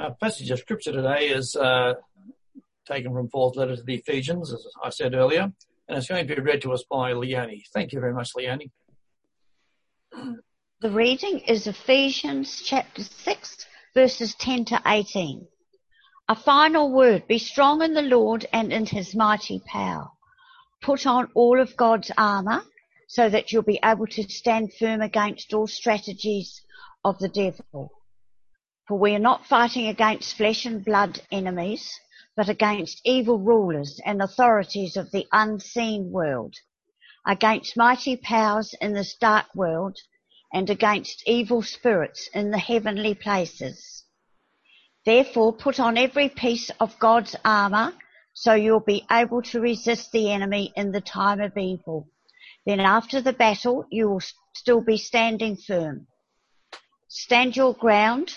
Our passage of scripture today is uh, taken from Paul's letter to the Ephesians, as I said earlier, and it's going to be read to us by Leonie. Thank you very much, Leonie. The reading is Ephesians chapter 6, verses 10 to 18. A final word, be strong in the Lord and in his mighty power. Put on all of God's armour so that you'll be able to stand firm against all strategies of the devil. For we are not fighting against flesh and blood enemies, but against evil rulers and authorities of the unseen world, against mighty powers in this dark world, and against evil spirits in the heavenly places. Therefore put on every piece of God's armour, so you'll be able to resist the enemy in the time of evil. Then after the battle, you will still be standing firm. Stand your ground,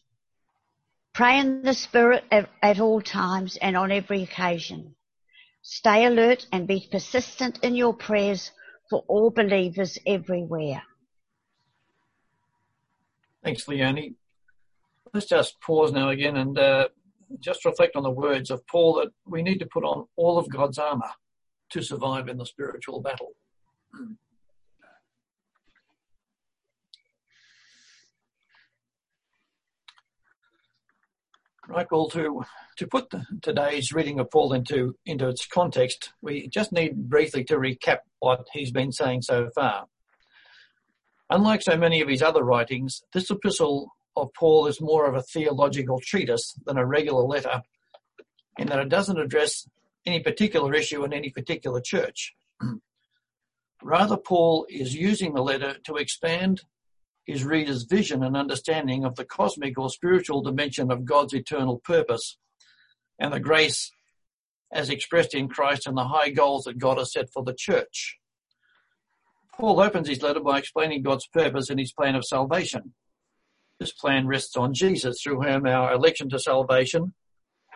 Pray in the Spirit at, all times and on every occasion. Stay alert and be persistent in your prayers for all believers everywhere. Thanks, Leonie. Let's just pause now again and uh, just reflect on the words of Paul that we need to put on all of God's armour to survive in the spiritual battle. Right, to to put the, today's reading of Paul into into its context, we just need briefly to recap what he's been saying so far. Unlike so many of his other writings, this epistle of Paul is more of a theological treatise than a regular letter, in that it doesn't address any particular issue in any particular church. Rather, Paul is using the letter to expand his reader's vision and understanding of the cosmic or spiritual dimension of God's eternal purpose and the grace as expressed in Christ and the high goals that God has set for the church. Paul opens his letter by explaining God's purpose and his plan of salvation. This plan rests on Jesus, through whom our election to salvation,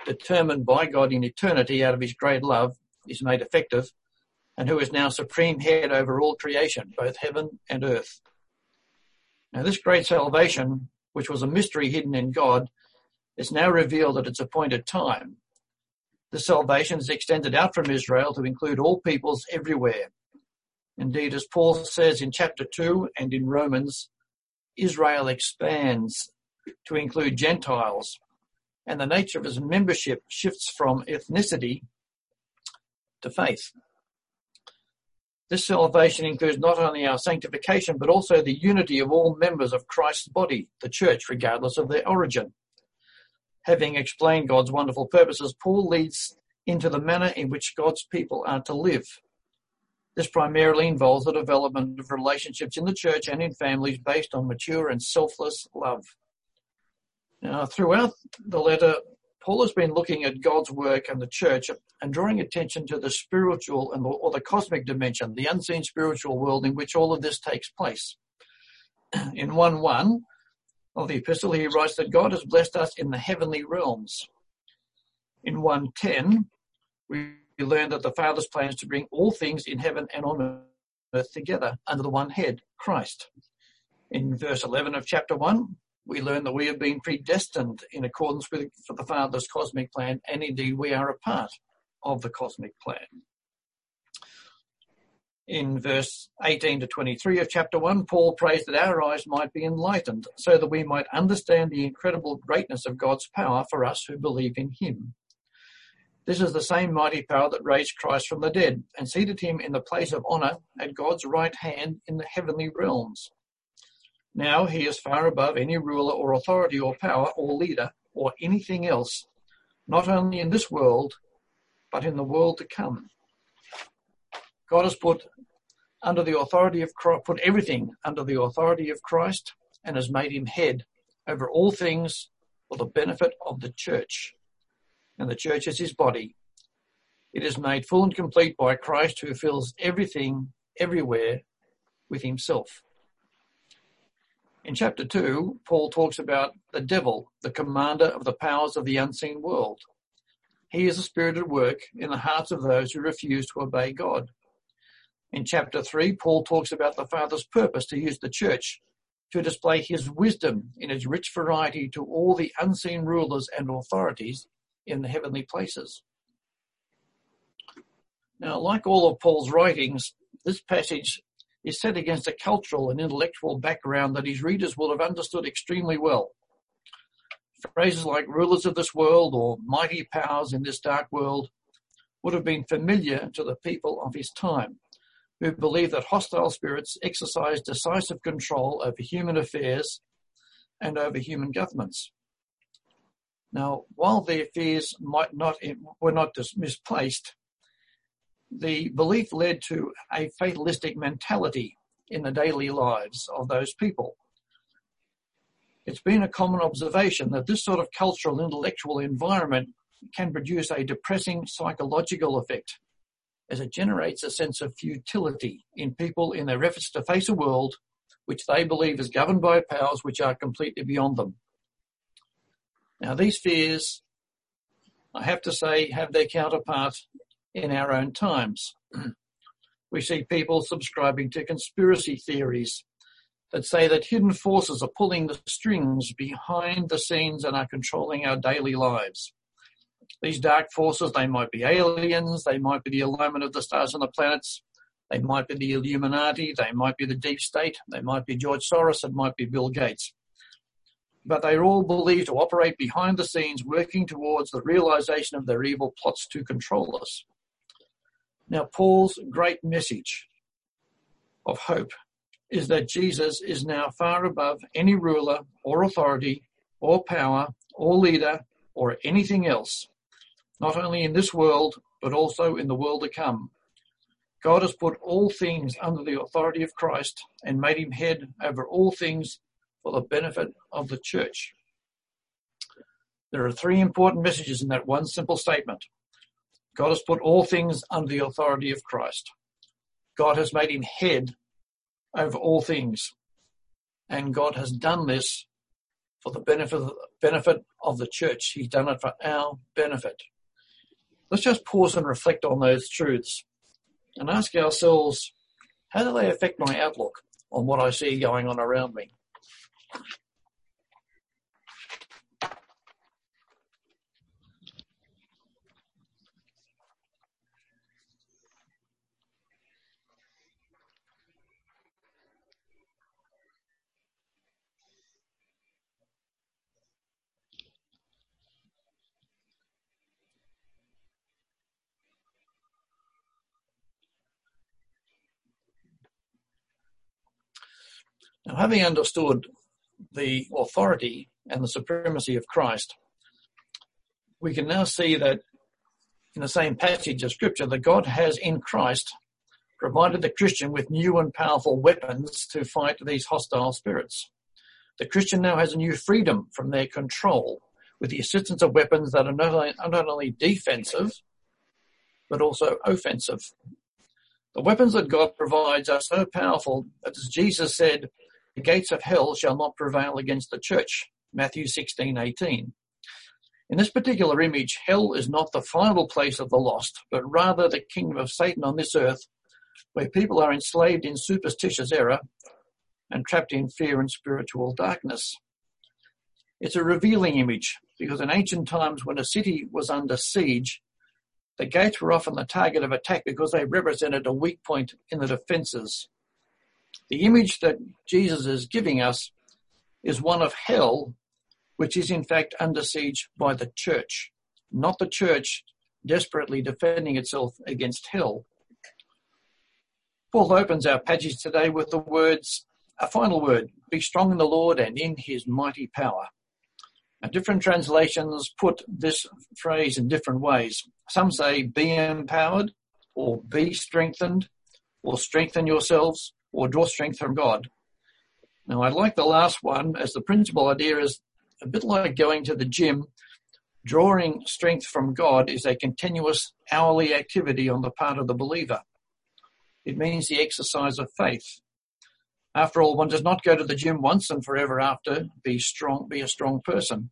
determined by God in eternity out of his great love, is made effective, and who is now supreme head over all creation, both heaven and earth. Now, this great salvation, which was a mystery hidden in God, is now revealed at its appointed time. The salvation is extended out from Israel to include all peoples everywhere. Indeed, as Paul says in chapter 2 and in Romans, Israel expands to include Gentiles, and the nature of his membership shifts from ethnicity to faith. This salvation includes not only our sanctification, but also the unity of all members of Christ's body, the church, regardless of their origin. Having explained God's wonderful purposes, Paul leads into the manner in which God's people are to live. This primarily involves the development of relationships in the church and in families based on mature and selfless love. Now, throughout the letter, Paul has been looking at God's work and the church and drawing attention to the spiritual and or the cosmic dimension, the unseen spiritual world in which all of this takes place. In 1 1 of the epistle, he writes that God has blessed us in the heavenly realms. In 110, we learn that the Father's plan is to bring all things in heaven and on earth together under the one head, Christ. In verse 11 of chapter 1, we learn that we have been predestined in accordance with the Father's cosmic plan, and indeed we are a part of the cosmic plan. In verse 18 to 23 of chapter 1, Paul prays that our eyes might be enlightened so that we might understand the incredible greatness of God's power for us who believe in him. This is the same mighty power that raised Christ from the dead and seated him in the place of honor at God's right hand in the heavenly realms now he is far above any ruler or authority or power or leader or anything else, not only in this world, but in the world to come. God has put under the authority of Christ, put everything under the authority of Christ and has made him head over all things for the benefit of the church. and the church is his body. It is made full and complete by Christ who fills everything, everywhere, with himself. In chapter 2, Paul talks about the devil, the commander of the powers of the unseen world. He is a spirit at work in the hearts of those who refuse to obey God. In chapter 3, Paul talks about the Father's purpose to use the church to display his wisdom in its rich variety to all the unseen rulers and authorities in the heavenly places. Now, like all of Paul's writings, this passage is set against a cultural and intellectual background that his readers will have understood extremely well. Phrases like rulers of this world or mighty powers in this dark world would have been familiar to the people of his time, who believed that hostile spirits exercised decisive control over human affairs and over human governments. Now, while their fears might not were not misplaced, the belief led to a fatalistic mentality in the daily lives of those people. It's been a common observation that this sort of cultural intellectual environment can produce a depressing psychological effect as it generates a sense of futility in people in their efforts to face a world which they believe is governed by powers which are completely beyond them. Now, these fears, I have to say, have their counterpart in our own times. we see people subscribing to conspiracy theories that say that hidden forces are pulling the strings behind the scenes and are controlling our daily lives. These dark forces, they might be aliens, they might be the alignment of the stars and the planets, they might be the Illuminati, they might be the deep state, they might be George Soros, it might be Bill Gates. But they are all believed to operate behind the scenes, working towards the realization of their evil plots to control us. Now, Paul's great message of hope is that Jesus is now far above any ruler or authority or power or leader or anything else, not only in this world, but also in the world to come. God has put all things under the authority of Christ and made him head over all things for the benefit of the church. There are three important messages in that one simple statement. God has put all things under the authority of Christ. God has made him head over all things. And God has done this for the benefit, of the church. He's done it for our benefit. Let's just pause and reflect on those truths and ask ourselves, how do they affect my outlook on what I see going on around me? Now, having understood the authority and the supremacy of Christ, we can now see that in the same passage of Scripture that God has in Christ provided the Christian with new and powerful weapons to fight these hostile spirits. The Christian now has a new freedom from their control with the assistance of weapons that are not only, not only defensive, but also offensive. The weapons that God provides are so powerful that as Jesus said, the gates of hell shall not prevail against the church. Matthew 16:18. In this particular image, hell is not the final place of the lost, but rather the kingdom of Satan on this earth, where people are enslaved in superstitious error and trapped in fear and spiritual darkness. It's a revealing image because in ancient times when a city was under siege, the gates were often the target of attack because they represented a weak point in the defenses. The image that Jesus is giving us is one of hell, which is in fact under siege by the church, not the church desperately defending itself against hell. Paul opens our passage today with the words, a final word, be strong in the Lord and in his mighty power. Now, different translations put this phrase in different ways. Some say be empowered or be strengthened or strengthen yourselves or draw strength from God. Now, I like the last one as the principal idea is a bit like going to the gym Drawing strength from God is a continuous hourly activity on the part of the believer. It means the exercise of faith. After all, one does not go to the gym once and forever after be strong, be a strong person.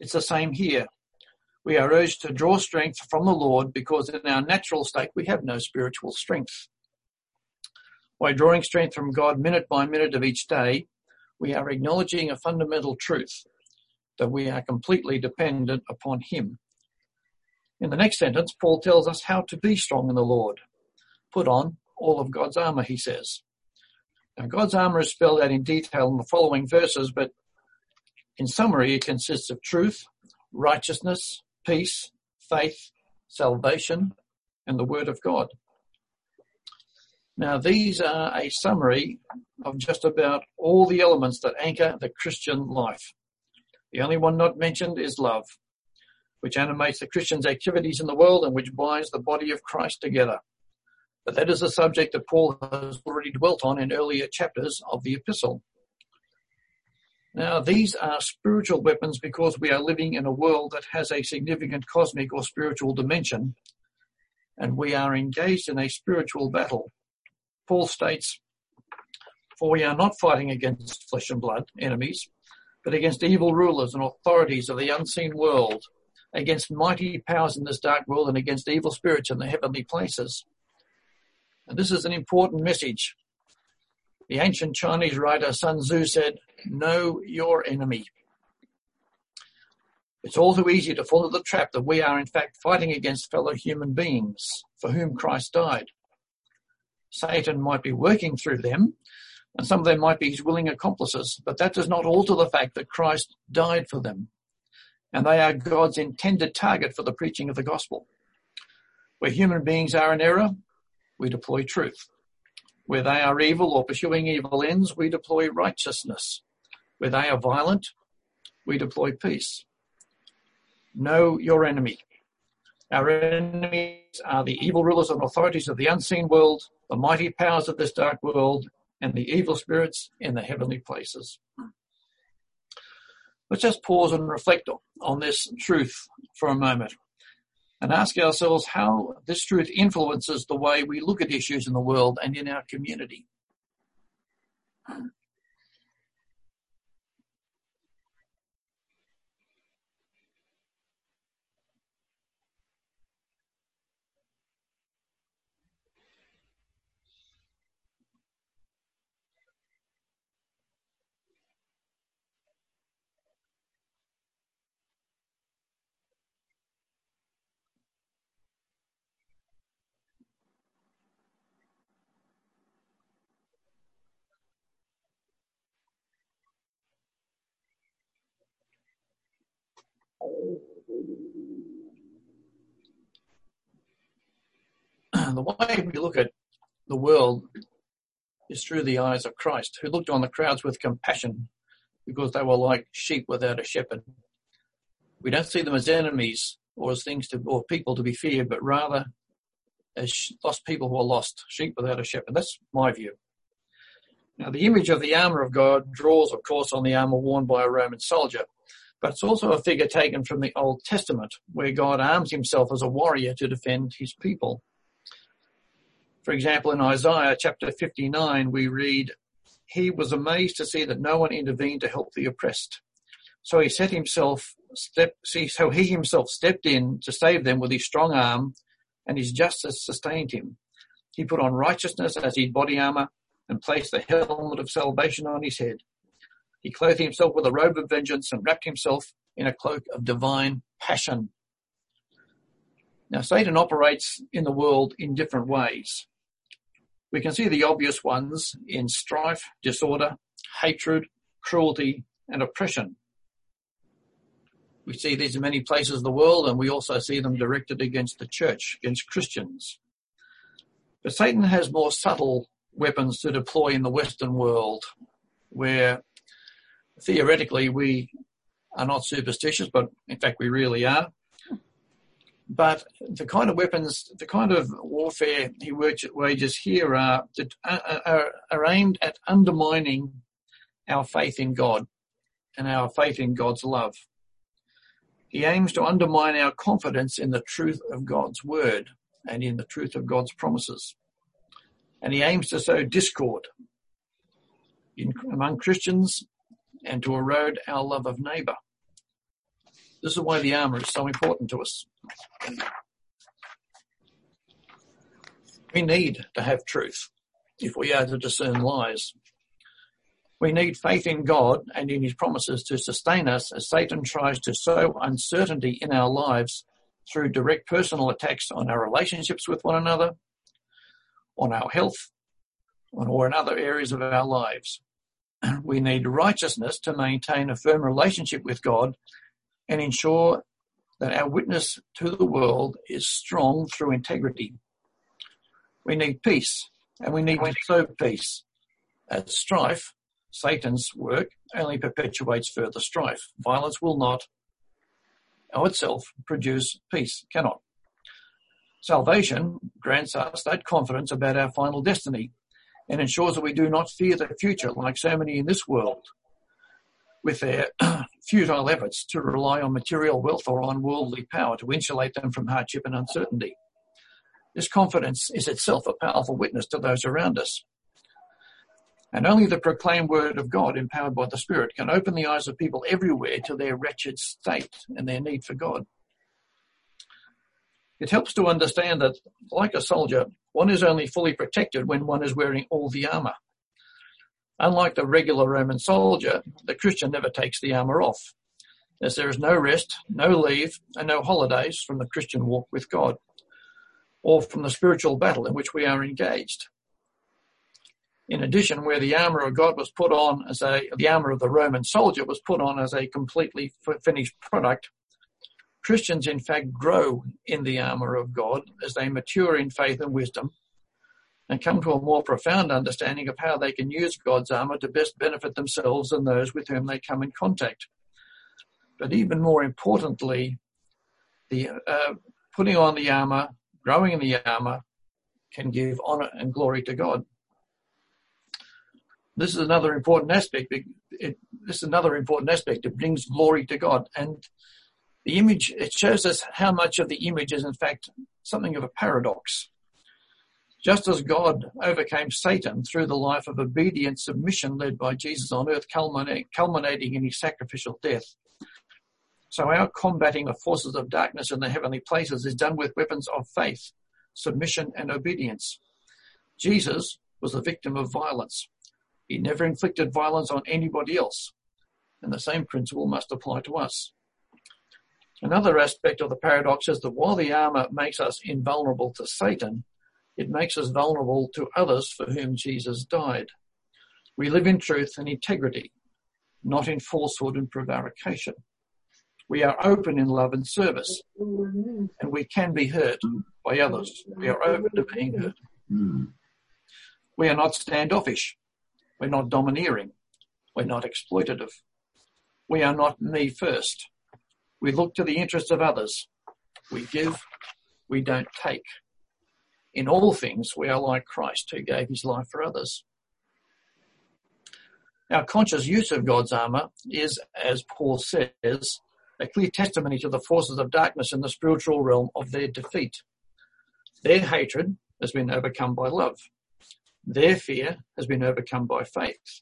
It's the same here. We are urged to draw strength from the Lord because in our natural state we have no spiritual strength. By drawing strength from God minute by minute of each day, we are acknowledging a fundamental truth that we are completely dependent upon Him. In the next sentence, Paul tells us how to be strong in the Lord. Put on all of God's armor, he says. Now, God's armor is spelled out in detail in the following verses, but in summary, it consists of truth, righteousness, peace, faith, salvation, and the Word of God. Now, these are a summary of just about all the elements that anchor the Christian life. The only one not mentioned is love, which animates the Christian's activities in the world and which binds the body of Christ together. But that is a subject that Paul has already dwelt on in earlier chapters of the epistle. Now, these are spiritual weapons because we are living in a world that has a significant cosmic or spiritual dimension, and we are engaged in a spiritual battle. Paul states, For we are not fighting against flesh and blood, enemies, but against evil rulers and authorities of the unseen world, against mighty powers in this dark world, and against evil spirits in the heavenly places. And this is an important message. The ancient Chinese writer Sun Tzu said, Know your enemy. It's all too easy to fall into the trap that we are in fact fighting against fellow human beings for whom Christ died. Satan might be working through them, and some of them might be his willing accomplices, but that does not alter the fact that Christ died for them, and they are God's intended target for the preaching of the gospel. Where human beings are in error, we deploy truth. Where they are evil or pursuing evil ends, we deploy righteousness. Where they are violent, we deploy peace. Know your enemy. Our enemies are the evil rulers and authorities of the unseen world, the mighty powers of this dark world, and the evil spirits in the heavenly places. Let's just pause and reflect on this truth for a moment and ask ourselves how this truth influences the way we look at issues in the world and in our community. The way we look at the world is through the eyes of Christ, who looked on the crowds with compassion because they were like sheep without a shepherd. We don't see them as enemies or as things to, or people to be feared, but rather as lost people who are lost, sheep without a shepherd. That's my view. Now, the image of the armor of God draws, of course, on the armor worn by a Roman soldier, but it's also a figure taken from the Old Testament, where God arms himself as a warrior to defend his people. For example, in Isaiah chapter 59, we read, He was amazed to see that no one intervened to help the oppressed. So he set himself step, see, so he himself stepped in to save them with his strong arm, and his justice sustained him. He put on righteousness as his body armor and placed the helmet of salvation on his head. He clothed himself with a robe of vengeance and wrapped himself in a cloak of divine passion. Now, Satan operates in the world in different ways. We can see the obvious ones in strife, disorder, hatred, cruelty, and oppression. We see these in many places of the world, and we also see them directed against the church, against Christians. But Satan has more subtle weapons to deploy in the Western world, where theoretically we are not superstitious, but in fact we really are. But the kind of weapons, the kind of warfare he works at wages here are, are, are aimed at undermining our faith in God and our faith in God's love. He aims to undermine our confidence in the truth of God's word and in the truth of God's promises. And he aims to sow discord in, among Christians and to erode our love of neighbour. This is why the armour is so important to us. We need to have truth if we are to discern lies. We need faith in God and in his promises to sustain us as Satan tries to sow uncertainty in our lives through direct personal attacks on our relationships with one another, on our health, or in other areas of our lives. We need righteousness to maintain a firm relationship with God and ensure that our witness to the world is strong through integrity. We need peace, and we need to sow peace. As strife, Satan's work, only perpetuates further strife. Violence will not, of itself, produce peace, cannot. Salvation grants us that confidence about our final destiny and ensures that we do not fear the future like so many in this world with their futile efforts to rely on material wealth or on worldly power to insulate them from hardship and uncertainty. This confidence is itself a powerful witness to those around us. And only the proclaimed word of God, empowered by the Spirit, can open the eyes of people everywhere to their wretched state and their need for God. It helps to understand that, like a soldier, one is only fully protected when one is wearing all the armour. Unlike the regular Roman soldier, the Christian never takes the armour off, as there is no rest, no leave, and no holidays from the Christian walk with God or from the spiritual battle in which we are engaged. In addition, where the armor of God was put on as a, the armor of the Roman soldier was put on as a completely finished product, Christians in fact grow in the armor of God as they mature in faith and wisdom and come to a more profound understanding of how they can use God's armor to best benefit themselves and those with whom they come in contact. But even more importantly, the uh, putting on the armor growing in the armor can give honor and glory to God. This is another important aspect. It, this is another important aspect. It brings glory to God. And the image, it shows us how much of the image is in fact something of a paradox. Just as God overcame Satan through the life of obedient submission led by Jesus on earth, culminating in his sacrificial death, so our combating of forces of darkness in the heavenly places is done with weapons of faith, submission, and obedience. Jesus was a victim of violence. He never inflicted violence on anybody else. And the same principle must apply to us. Another aspect of the paradox is that while the armor makes us invulnerable to Satan, it makes us vulnerable to others for whom Jesus died. We live in truth and integrity, not in falsehood and prevarication. We are open in love and service, and we can be hurt by others. We are open to being hurt. We are not standoffish. We're not domineering. We're not exploitative. We are not me first. We look to the interests of others. We give. We don't take. In all things, we are like Christ who gave his life for others. Our conscious use of God's armour is, as Paul says, a clear testimony to the forces of darkness in the spiritual realm of their defeat. Their hatred has been overcome by love. Their fear has been overcome by faith.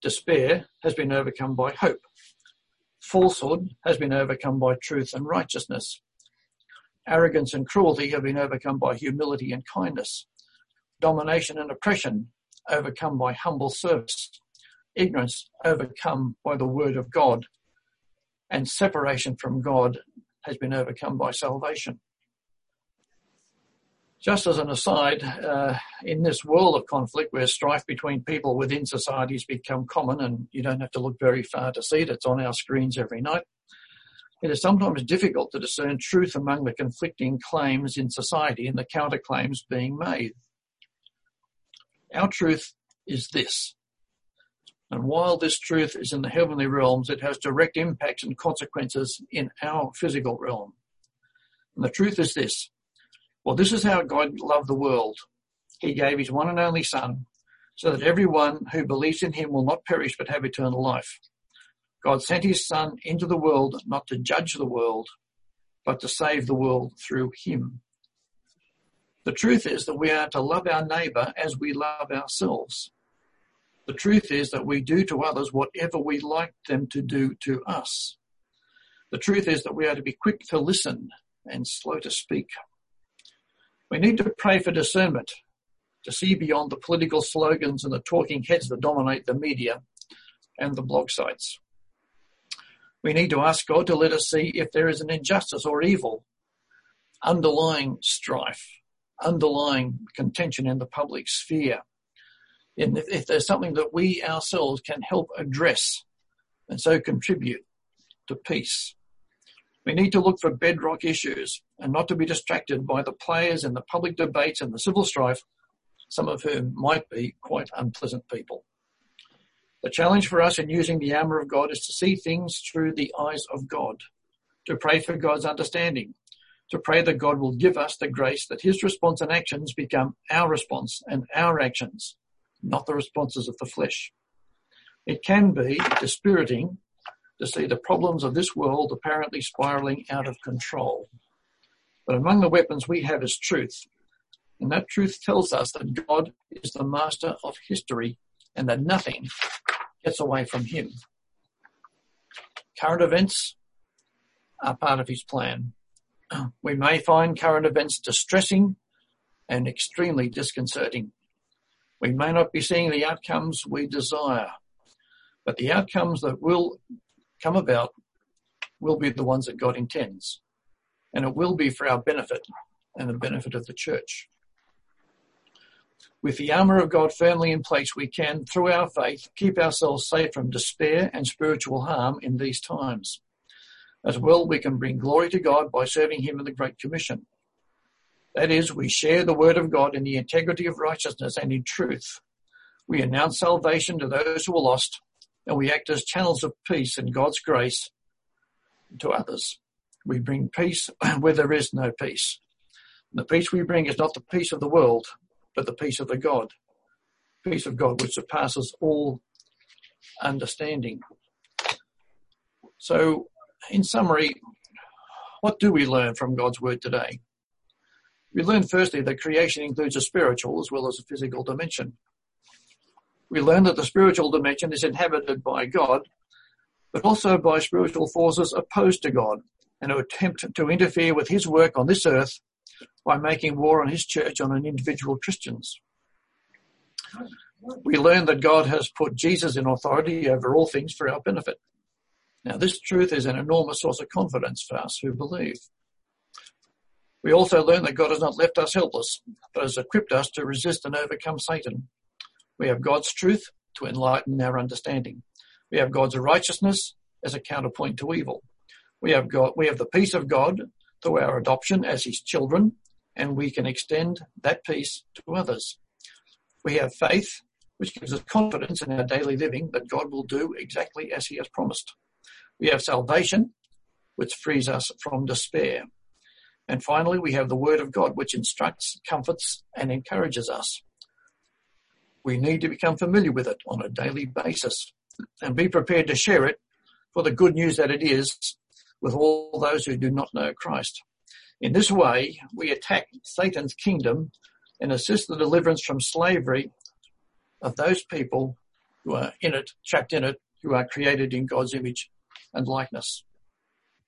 Despair has been overcome by hope. Falsehood has been overcome by truth and righteousness. Arrogance and cruelty have been overcome by humility and kindness. Domination and oppression overcome by humble service. Ignorance overcome by the word of God and separation from God has been overcome by salvation. Just as an aside, uh, in this world of conflict where strife between people within societies become common, and you don't have to look very far to see it, it's on our screens every night. It is sometimes difficult to discern truth among the conflicting claims in society and the counterclaims being made. Our truth is this and while this truth is in the heavenly realms, it has direct impacts and consequences in our physical realm. And the truth is this. Well, this is how God loved the world. He gave his one and only son so that everyone who believes in him will not perish but have eternal life. God sent his son into the world not to judge the world, but to save the world through him. The truth is that we are to love our neighbour as we love ourselves. The truth is that we do to others whatever we like them to do to us. The truth is that we are to be quick to listen and slow to speak. We need to pray for discernment, to see beyond the political slogans and the talking heads that dominate the media and the blog sites. We need to ask God to let us see if there is an injustice or evil, underlying strife, underlying contention in the public sphere. And if, if there's something that we ourselves can help address and so contribute to peace. We need to look for bedrock issues and not to be distracted by the players in the public debates and the civil strife, some of whom might be quite unpleasant people. The challenge for us in using the armour of God is to see things through the eyes of God, to pray for God's understanding, to pray that God will give us the grace that His response and actions become our response and our actions, not the responses of the flesh. It can be dispiriting to see the problems of this world apparently spiraling out of control. But among the weapons we have is truth. And that truth tells us that God is the master of history and that nothing gets away from him. Current events are part of his plan. We may find current events distressing and extremely disconcerting. We may not be seeing the outcomes we desire, but the outcomes that will come about will be the ones that God intends. And it will be for our benefit and the benefit of the church. With the armour of God firmly in place, we can, through our faith, keep ourselves safe from despair and spiritual harm in these times. As well, we can bring glory to God by serving Him in the Great Commission. That is, we share the Word of God in the integrity of righteousness and in truth. We announce salvation to those who are lost, and we act as channels of peace and God's grace to others. We bring peace where there is no peace. The peace we bring is not the peace of the world, but the peace of the God, peace of God which surpasses all understanding. So, in summary, what do we learn from God's word today? We learn firstly that creation includes a spiritual as well as a physical dimension. We learn that the spiritual dimension is inhabited by God, but also by spiritual forces opposed to God and who attempt to interfere with his work on this earth by making war on his church on an individual Christians. We learn that God has put Jesus in authority over all things for our benefit. Now, this truth is an enormous source of confidence for us who believe. We also learn that God has not left us helpless, but has equipped us to resist and overcome Satan. We have God's truth to enlighten our understanding. We have God's righteousness as a counterpoint to evil. We have God, we have the peace of God through our adoption as his children, and we can extend that peace to others. We have faith, which gives us confidence in our daily living that God will do exactly as he has promised. We have salvation, which frees us from despair. And finally, we have the word of God, which instructs, comforts, and encourages us. We need to become familiar with it on a daily basis and be prepared to share it for the good news that it is with all those who do not know Christ. In this way, we attack Satan's kingdom and assist the deliverance from slavery of those people who are in it, trapped in it, who are created in God's image and likeness.